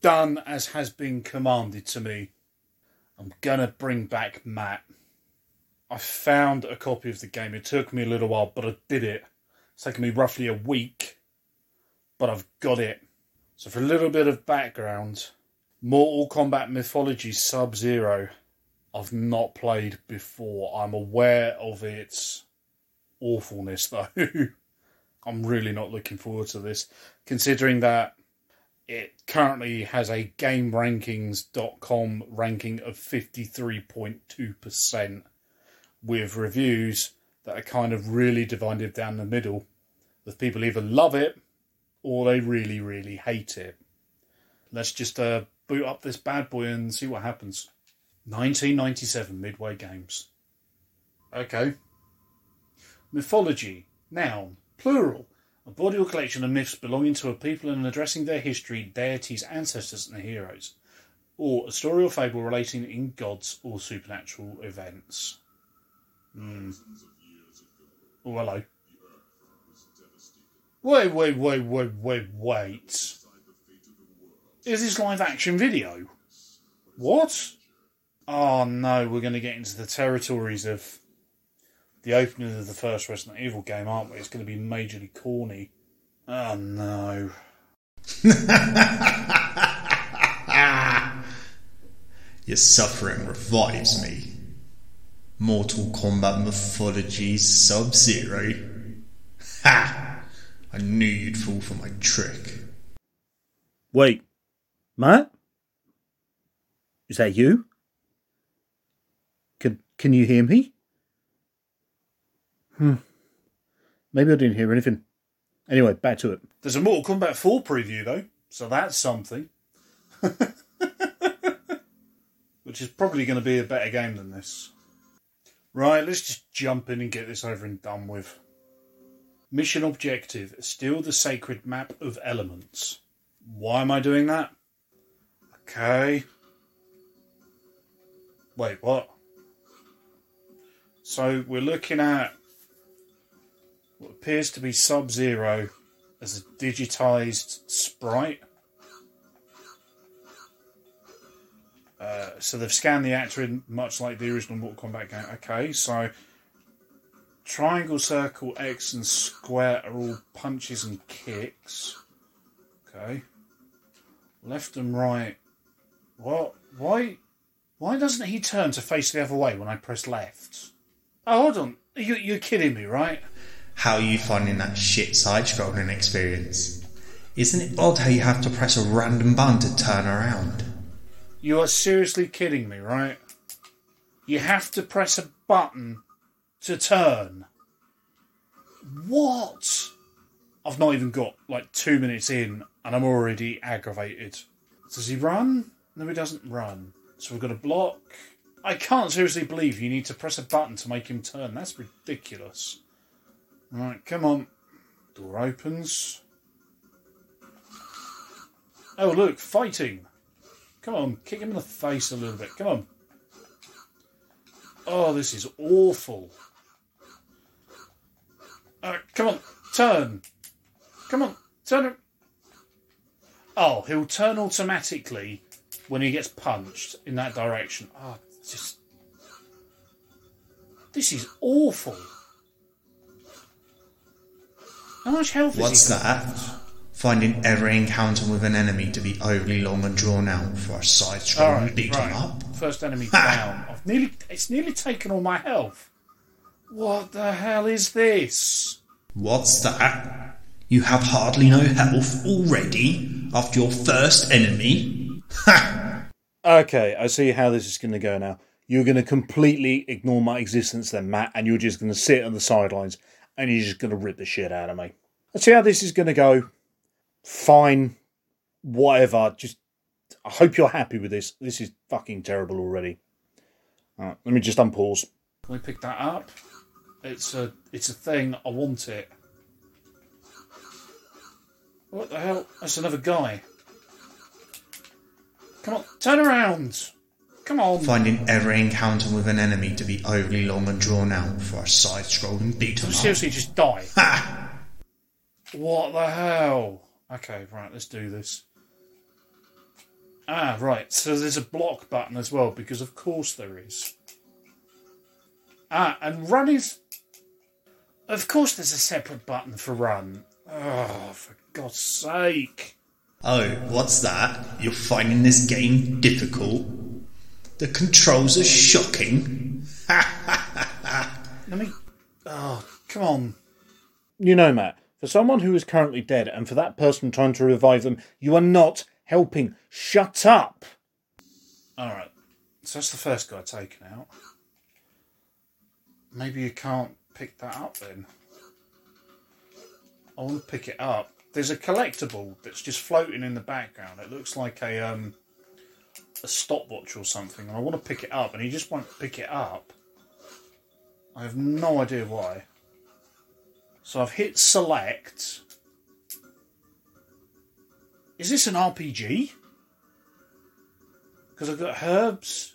done as has been commanded to me. I'm gonna bring back Matt. I found a copy of the game. It took me a little while, but I did it. It's taken me roughly a week, but I've got it. So, for a little bit of background, Mortal Kombat Mythology Sub Zero, I've not played before. I'm aware of its awfulness, though. I'm really not looking forward to this, considering that it currently has a GameRankings.com ranking of 53.2%, with reviews that are kind of really divided down the middle. With people either love it or they really, really hate it. Let's just uh, boot up this bad boy and see what happens. 1997 Midway Games. Okay. Mythology, noun, plural. A body or collection of myths belonging to a people and addressing their history, deities, ancestors, and heroes. Or a story or fable relating in gods or supernatural events. Hmm. Oh, hello. Wait, wait, wait, wait, wait, wait. Is this live action video? What? Oh no, we're going to get into the territories of the opening of the first Resident Evil game, aren't we? It's going to be majorly corny. Oh no. Your suffering revives me. Mortal Kombat Mythology Sub Zero. Ha! I knew you'd fall for my trick. Wait, Matt? Is that you? Can can you hear me? Hmm. Maybe I didn't hear anything. Anyway, back to it. There's a Mortal Kombat 4 preview though, so that's something. Which is probably going to be a better game than this. Right, let's just jump in and get this over and done with. Mission objective steal the sacred map of elements. Why am I doing that? Okay. Wait, what? So we're looking at what appears to be Sub Zero as a digitized sprite. Uh, so they've scanned the actor in much like the original Mortal Kombat game. Okay, so triangle, circle, X, and square are all punches and kicks. Okay. Left and right. What? Why? Why doesn't he turn to face the other way when I press left? Oh, hold on. You, you're kidding me, right? How are you finding that shit side scrolling experience? Isn't it odd how you have to press a random button to turn around? You are seriously kidding me, right? You have to press a button to turn. What? I've not even got like two minutes in and I'm already aggravated. Does he run? No, he doesn't run. So we've got a block. I can't seriously believe you need to press a button to make him turn. That's ridiculous. Right, come on. Door opens. Oh, look, fighting. Come on, kick him in the face a little bit. Come on. Oh, this is awful. Uh, come on, turn. Come on, turn him. Oh, he'll turn automatically when he gets punched in that direction. Oh, just. This is awful. How much health What's is he got? that? Finding every encounter with an enemy to be overly long and drawn out for a side All scrolling right, beat 'em right. up. First enemy down. I've nearly. It's nearly taken all my health. What the hell is this? What's that? You have hardly no health already after your first enemy? Ha! Okay, I see how this is going to go now. You're going to completely ignore my existence, then, Matt, and you're just going to sit on the sidelines and you're just going to rip the shit out of me. Let's see how this is going to go. Fine, whatever. Just, I hope you're happy with this. This is fucking terrible already. Alright, let me just unpause. Can we pick that up? It's a, it's a thing. I want it. What the hell? That's another guy. Come on, turn around. Come on. Finding every encounter with an enemy to be overly long and drawn out for a side scrolling beat 'em up. Seriously, just die. Ha! What the hell? Okay, right, let's do this. Ah, right. So there's a block button as well, because of course there is. Ah, and run is. Of course there's a separate button for run. Oh, for God's sake. Oh, what's that? You're finding this game difficult? The controls are shocking. Let me. Oh, come on. You know, Matt, for someone who is currently dead and for that person trying to revive them, you are not helping. Shut up! Alright, so that's the first guy taken out. Maybe you can't pick that up then. I want to pick it up. There's a collectible that's just floating in the background. It looks like a um a stopwatch or something, and I want to pick it up, and he just won't pick it up. I have no idea why. So I've hit select. Is this an RPG? Because I've got herbs,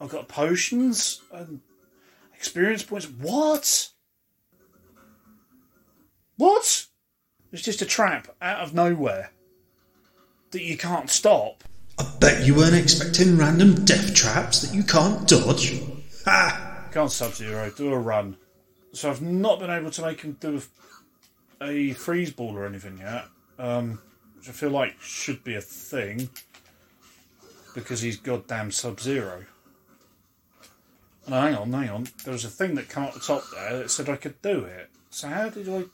I've got potions, and experience points. What? What? It's just a trap out of nowhere that you can't stop. I bet you weren't expecting random death traps that you can't dodge. Ha! Can't Sub Zero, do a run. So I've not been able to make him do a, freeze ball or anything yet, um, which I feel like should be a thing because he's goddamn Sub Zero. Hang on, hang on. There was a thing that came up the top there that said I could do it. So how did I?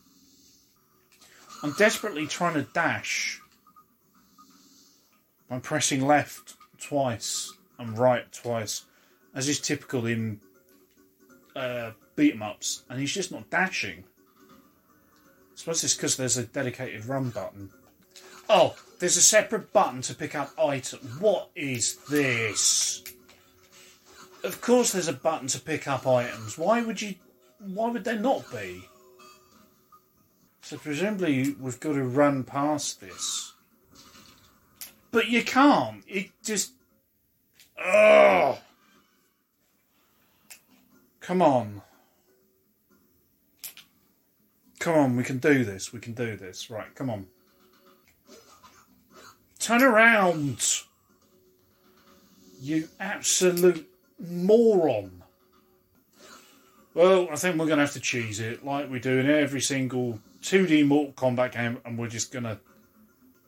I'm desperately trying to dash. I'm pressing left twice and right twice, as is typical in uh, beat 'em ups, and he's just not dashing. I suppose it's because there's a dedicated run button. Oh, there's a separate button to pick up items. What is this? Of course, there's a button to pick up items. Why would you? Why would there not be? So presumably we've got to run past this. But you can't. It just. Oh! Come on. Come on, we can do this. We can do this. Right, come on. Turn around! You absolute moron. Well, I think we're going to have to cheese it like we do in every single 2D Mortal Kombat game, and we're just going to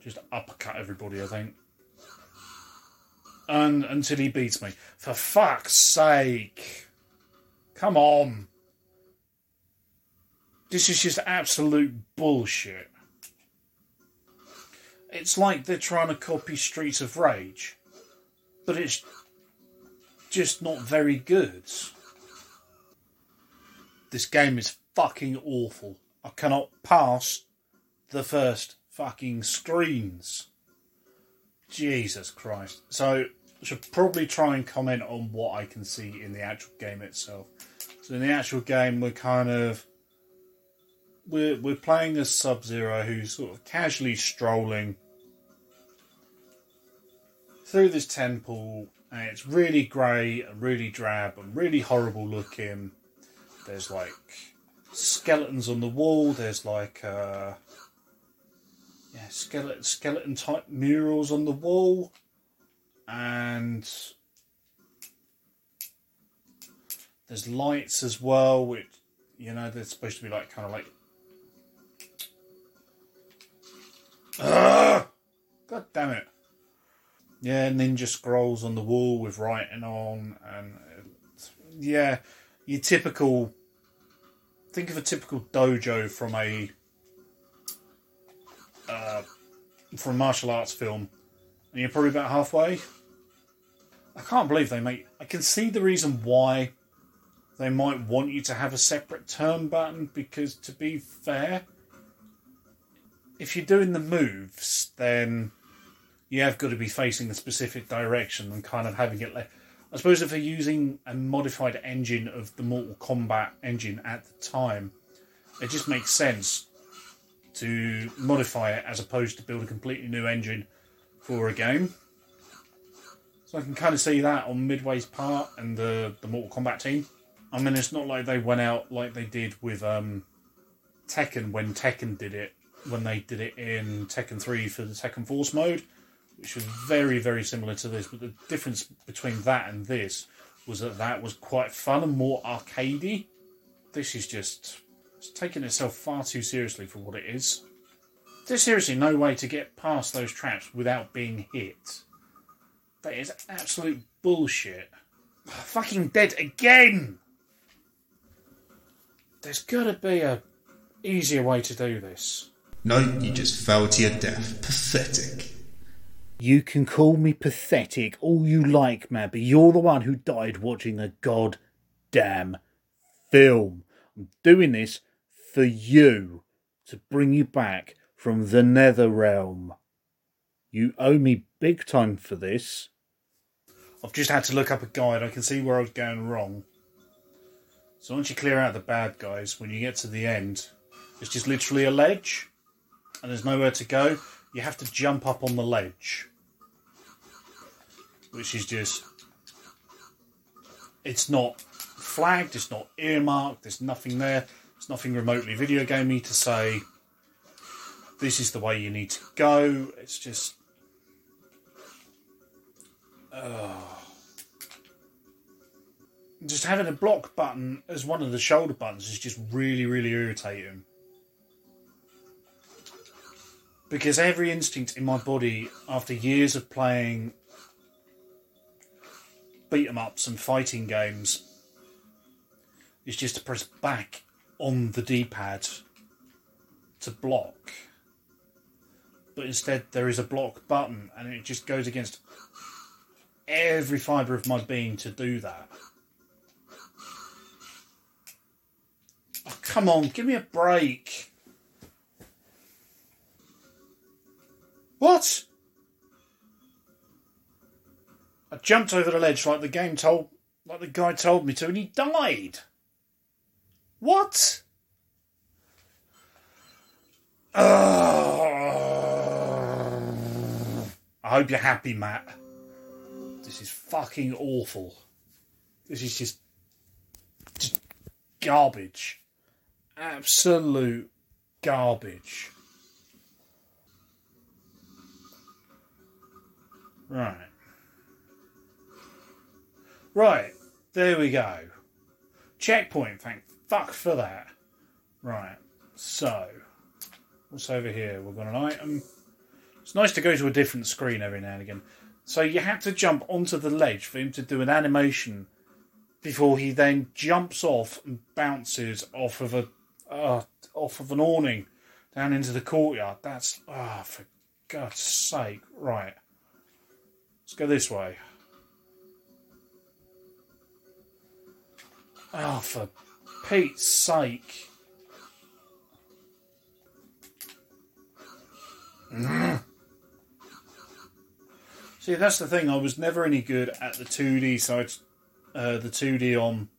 just uppercut everybody, I think. And until he beats me. For fuck's sake. Come on. This is just absolute bullshit. It's like they're trying to copy Streets of Rage, but it's just not very good. This game is fucking awful. I cannot pass the first fucking screens. Jesus Christ. So, I should probably try and comment on what I can see in the actual game itself. So, in the actual game, we're kind of. We're, we're playing as Sub Zero who's sort of casually strolling through this temple, and it's really grey and really drab and really horrible looking. There's like skeletons on the wall, there's like. Uh, skeleton skeleton type murals on the wall, and there's lights as well, which you know they're supposed to be like kind of like. Ugh! God damn it! Yeah, ninja scrolls on the wall with writing on, and yeah, your typical. Think of a typical dojo from a uh, a martial arts film, and you're probably about halfway. I can't believe they make. I can see the reason why they might want you to have a separate turn button because, to be fair, if you're doing the moves, then you have got to be facing a specific direction and kind of having it. Le- I suppose if they're using a modified engine of the Mortal Kombat engine at the time, it just makes sense to modify it as opposed to build a completely new engine for a game. So I can kind of see that on Midway's part and the the Mortal Kombat team. I mean, it's not like they went out like they did with um, Tekken when Tekken did it, when they did it in Tekken 3 for the Tekken Force mode, which was very, very similar to this. But the difference between that and this was that that was quite fun and more arcadey. This is just it's taking itself far too seriously for what it is. There's seriously no way to get past those traps without being hit. That is absolute bullshit. Fucking dead again! There's gotta be a easier way to do this. No, you just fell to your death. Pathetic. You can call me pathetic all you like, man, but you're the one who died watching a goddamn film. I'm doing this for you to bring you back from the nether realm. You owe me big time for this. I've just had to look up a guide. I can see where I was going wrong. So once you clear out the bad guys, when you get to the end, it's just literally a ledge, and there's nowhere to go. You have to jump up on the ledge, which is just. It's not flagged. It's not earmarked. There's nothing there. There's nothing remotely video gamey to say. This is the way you need to go. It's just. Uh, just having a block button as one of the shoulder buttons is just really, really irritating. Because every instinct in my body, after years of playing beat 'em ups and fighting games, is just to press back on the D pad to block. But instead, there is a block button, and it just goes against every fibre of my being to do that. Oh, come on, give me a break. What? I jumped over the ledge like the game told, like the guy told me to, and he died. What? Ugh. I hope you're happy, Matt. This is fucking awful. This is just, just garbage. Absolute garbage. Right. Right. There we go. Checkpoint, thank fuck for that. Right. So, what's over here? We've got an item. It's nice to go to a different screen every now and again. So you have to jump onto the ledge for him to do an animation before he then jumps off and bounces off of a uh, off of an awning down into the courtyard. That's ah, oh, for God's sake! Right, let's go this way. Oh, for Sake! Mm. See, that's the thing. I was never any good at the 2D side, uh, the 2D on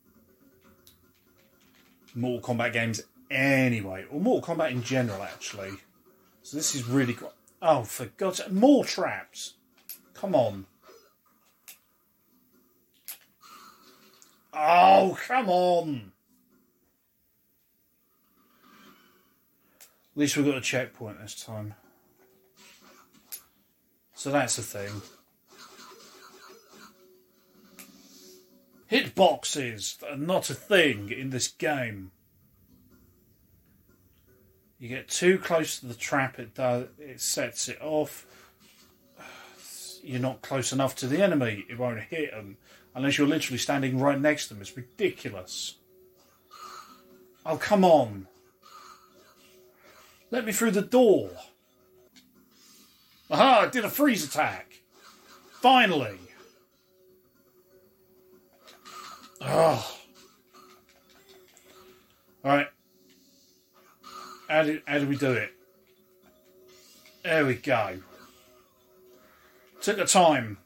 Mortal Kombat games anyway, or Mortal Kombat in general, actually. So this is really cool. Oh, for God's sake, more traps! Come on. Oh, come on! Least we've got a checkpoint this time. So that's the thing. Hitboxes are not a thing in this game. You get too close to the trap, it does it sets it off. You're not close enough to the enemy, it won't hit them unless you're literally standing right next to them. It's ridiculous. Oh come on! Let me through the door. Aha! I did a freeze attack. Finally. Oh. All right. How do, how do we do it? There we go. Took the time,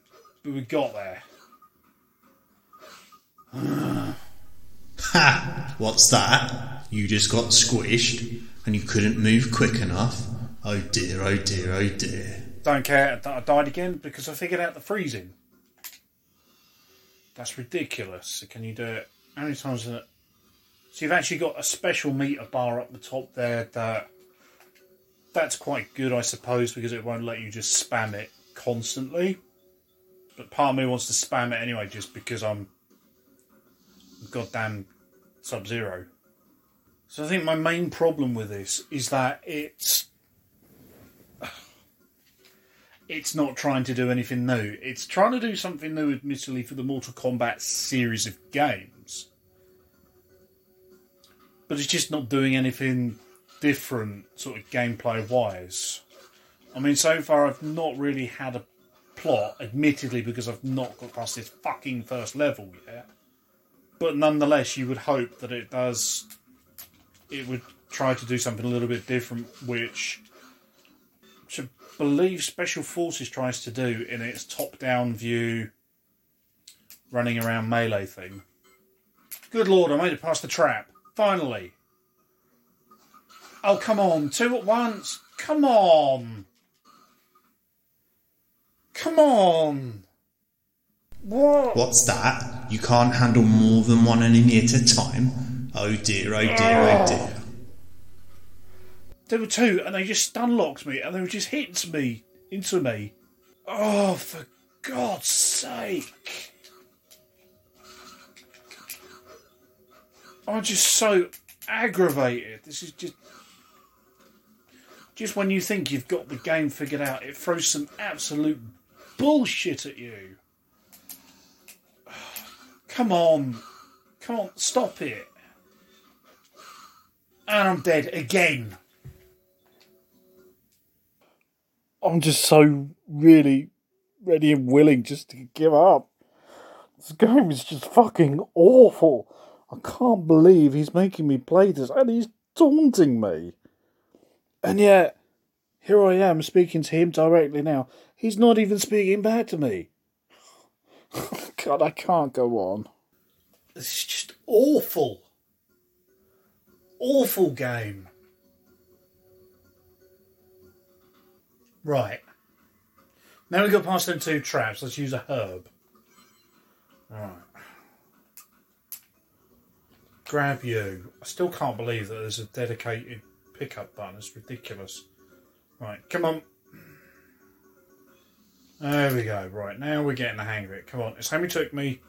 but we got there. Ha! What's that? You just got squished and you couldn't move quick enough? Oh dear, oh dear, oh dear. Don't care that I died again because I figured out the freezing. That's ridiculous. Can you do it? How many times? Is it? So you've actually got a special meter bar up the top there that that's quite good, I suppose, because it won't let you just spam it constantly. But part of me wants to spam it anyway, just because I'm goddamn Sub Zero. So I think my main problem with this is that it's it's not trying to do anything new. It's trying to do something new, admittedly, for the Mortal Kombat series of games. But it's just not doing anything different, sort of gameplay wise. I mean, so far I've not really had a plot, admittedly, because I've not got past this fucking first level yet. But nonetheless, you would hope that it does. It would try to do something a little bit different, which I believe Special Forces tries to do in its top down view, running around melee thing. Good lord, I made it past the trap. Finally. Oh, come on. Two at once. Come on. Come on. What? What's that? You can't handle more than one enemy at a time? Oh dear, oh dear, oh dear. There were two, and they just stun locked me, and they were just hitting me into me. Oh, for God's sake! I'm just so aggravated. This is just. Just when you think you've got the game figured out, it throws some absolute bullshit at you. Come on. Come on, stop it. And I'm dead again. I'm just so really ready and willing just to give up. This game is just fucking awful. I can't believe he's making me play this and he's taunting me. And yet, here I am speaking to him directly now. He's not even speaking back to me. God, I can't go on. This is just awful. Awful game. Right. Now we got past them two traps. Let's use a herb. Alright. Grab you. I still can't believe that there's a dedicated pickup button. It's ridiculous. Right, come on. There we go. Right, now we're getting the hang of it. Come on. It's only took me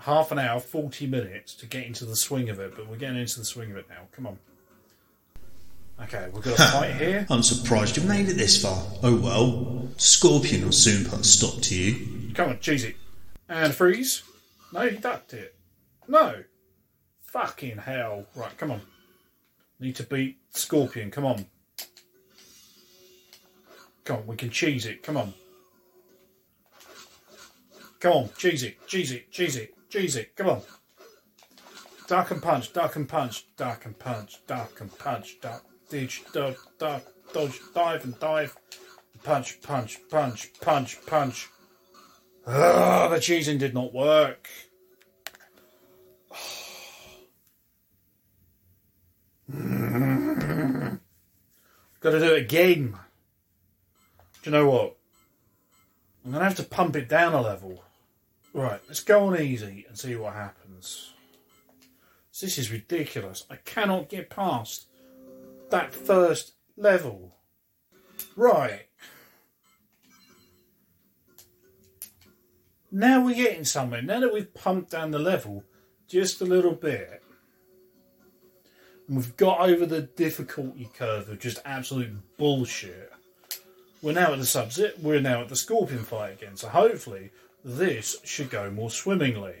half an hour, 40 minutes to get into the swing of it, but we're getting into the swing of it now. Come on. Okay, we've got a fight here. I'm surprised you've made it this far. Oh well. Scorpion will soon put a stop to you. Come on, cheese it. And freeze. No, he ducked it. No. Fucking hell. Right, come on. Need to beat Scorpion. Come on. Come on, we can cheese it. Come on. Come on, cheese it, cheese it, cheese it, it. Come on. Duck and punch, duck and punch, duck and punch, duck and punch, duck, dodge, duck, duck, dodge, dive and dive. Punch, punch, punch, punch, punch. Ah, the cheesing did not work. Got to do it again. Do you know what? I'm to have to pump it down a level. Right, let's go on easy and see what happens. This is ridiculous. I cannot get past that first level. Right. Now we're getting somewhere. Now that we've pumped down the level just a little bit, and we've got over the difficulty curve of just absolute bullshit. We're now at the subs. We're now at the scorpion fight again. So hopefully this should go more swimmingly.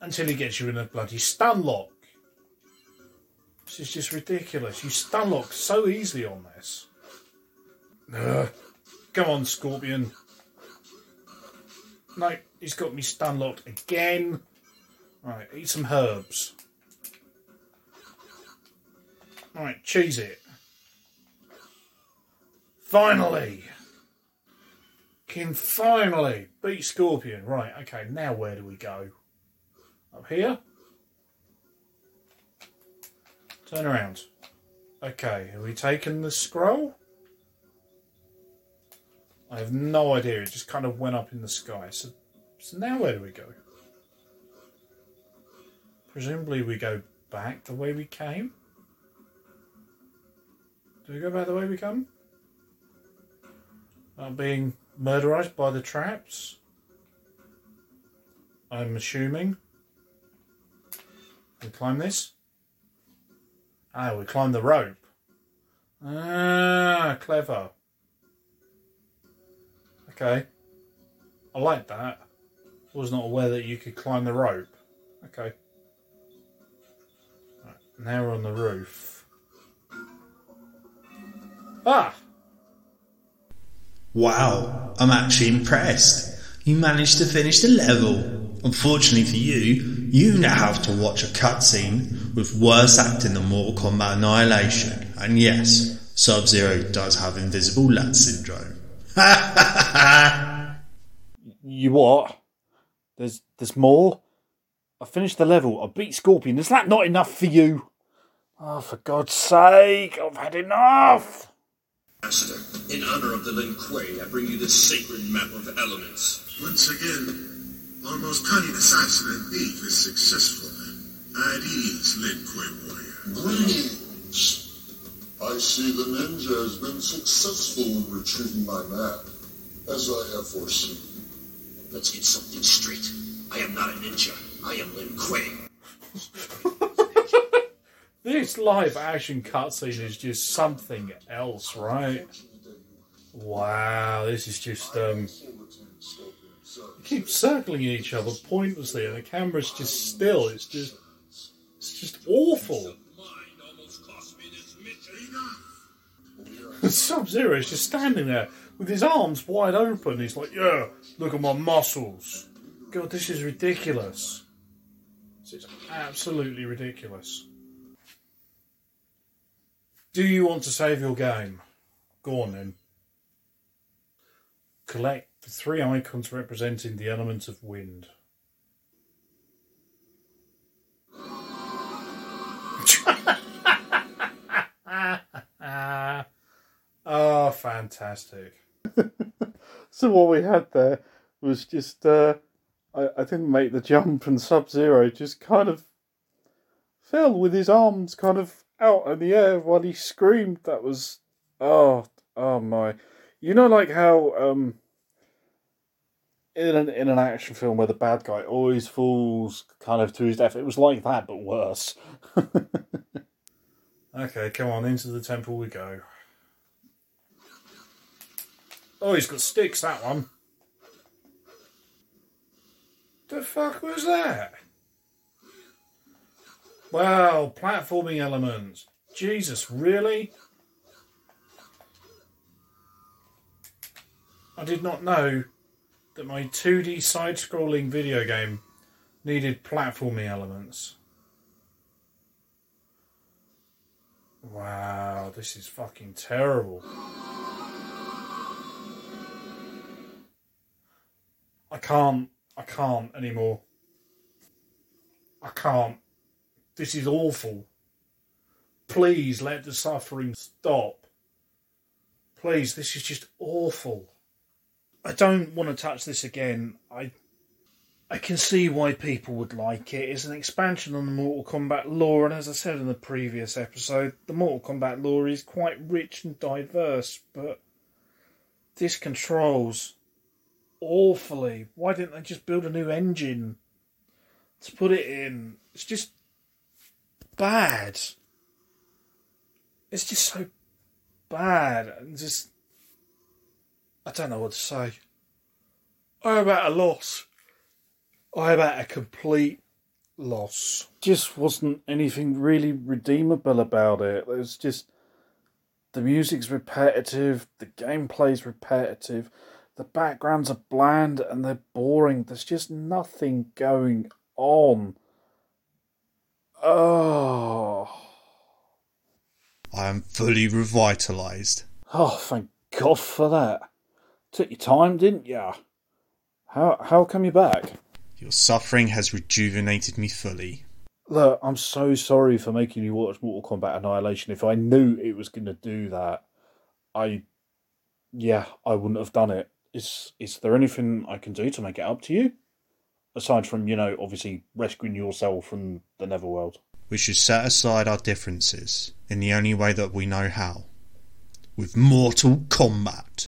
Until he gets you in a bloody stun lock. This is just ridiculous. You stun lock so easily on this. Ugh. Come on, Scorpion. No, he's got me stun locked again. Right, eat some herbs. Right, cheese it. Finally! Finally beat Scorpion. Right, okay, now where do we go? Up here? Turn around. Okay, have we taken the scroll? I have no idea. It just kind of went up in the sky. So, so now where do we go? Presumably we go back the way we came. Do we go back the way we come? are being murderized by the traps. I'm assuming. We climb this. Ah, we climb the rope. Ah, clever. Okay. I like that. I was not aware that you could climb the rope. Okay. Right, now we're on the roof. Ah! Wow, I'm actually impressed. You managed to finish the level. Unfortunately for you, you now have to watch a cutscene with worse acting than Mortal Kombat Annihilation. And yes, Sub Zero does have invisible lad syndrome. You what? There's there's more. I finished the level. I beat Scorpion. Is that not enough for you? Oh, for God's sake! I've had enough. Master, in honor of the Lin Kuei, I bring you this sacred map of elements. Once again, our most cunning assassin and thief is successful. At ease, Lin Kuei warrior. Greetings. I see the ninja has been successful in retrieving my map, as I have foreseen. Let's get something straight. I am not a ninja. I am Lin Kuei. This live action cutscene is just something else, right? Wow, this is just um keep circling each other pointlessly and the camera's just still. It's just it's just awful. Sub Zero is just standing there with his arms wide open. He's like, Yeah, look at my muscles. God, this is ridiculous. This is absolutely ridiculous. Do you want to save your game? Go on then. Collect the three icons representing the element of wind. oh, fantastic. So what we had there was just uh, I, I didn't make the jump and Sub Zero just kind of fell with his arms kind of out in the air while he screamed. That was oh oh my. You know like how um in an in an action film where the bad guy always falls kind of to his death, it was like that but worse. Okay, come on, into the temple we go. Oh, he's got sticks, that one. The fuck was that? Wow, platforming elements. Jesus, really? I did not know that my 2D side scrolling video game needed platforming elements. Wow, this is fucking terrible. I can't. I can't anymore. I can't. This is awful. Please let the suffering stop. Please, this is just awful. I don't want to touch this again. I I can see why people would like it. It's an expansion on the Mortal Kombat lore, and as I said in the previous episode, the Mortal Kombat lore is quite rich and diverse, but this controls awfully. Why didn't they just build a new engine to put it in? It's just bad. It's just so bad and just I don't know what to say. I'm at a loss. I'm at a complete loss. Just wasn't anything really redeemable about it. There's just the music's repetitive, the gameplay's repetitive, the backgrounds are bland and they're boring. There's just nothing going on. Oh. I am fully revitalized. Oh, thank God for that. Took your time, didn't ya? How how come you're back? Your suffering has rejuvenated me fully. Look, I'm so sorry for making you watch Mortal Kombat Annihilation. If I knew it was going to do that, I, yeah, I wouldn't have done it. Is is there anything I can do to make it up to you? Aside from you know, obviously rescuing yourself from the Netherworld. We should set aside our differences in the only way that we know how with Mortal Kombat.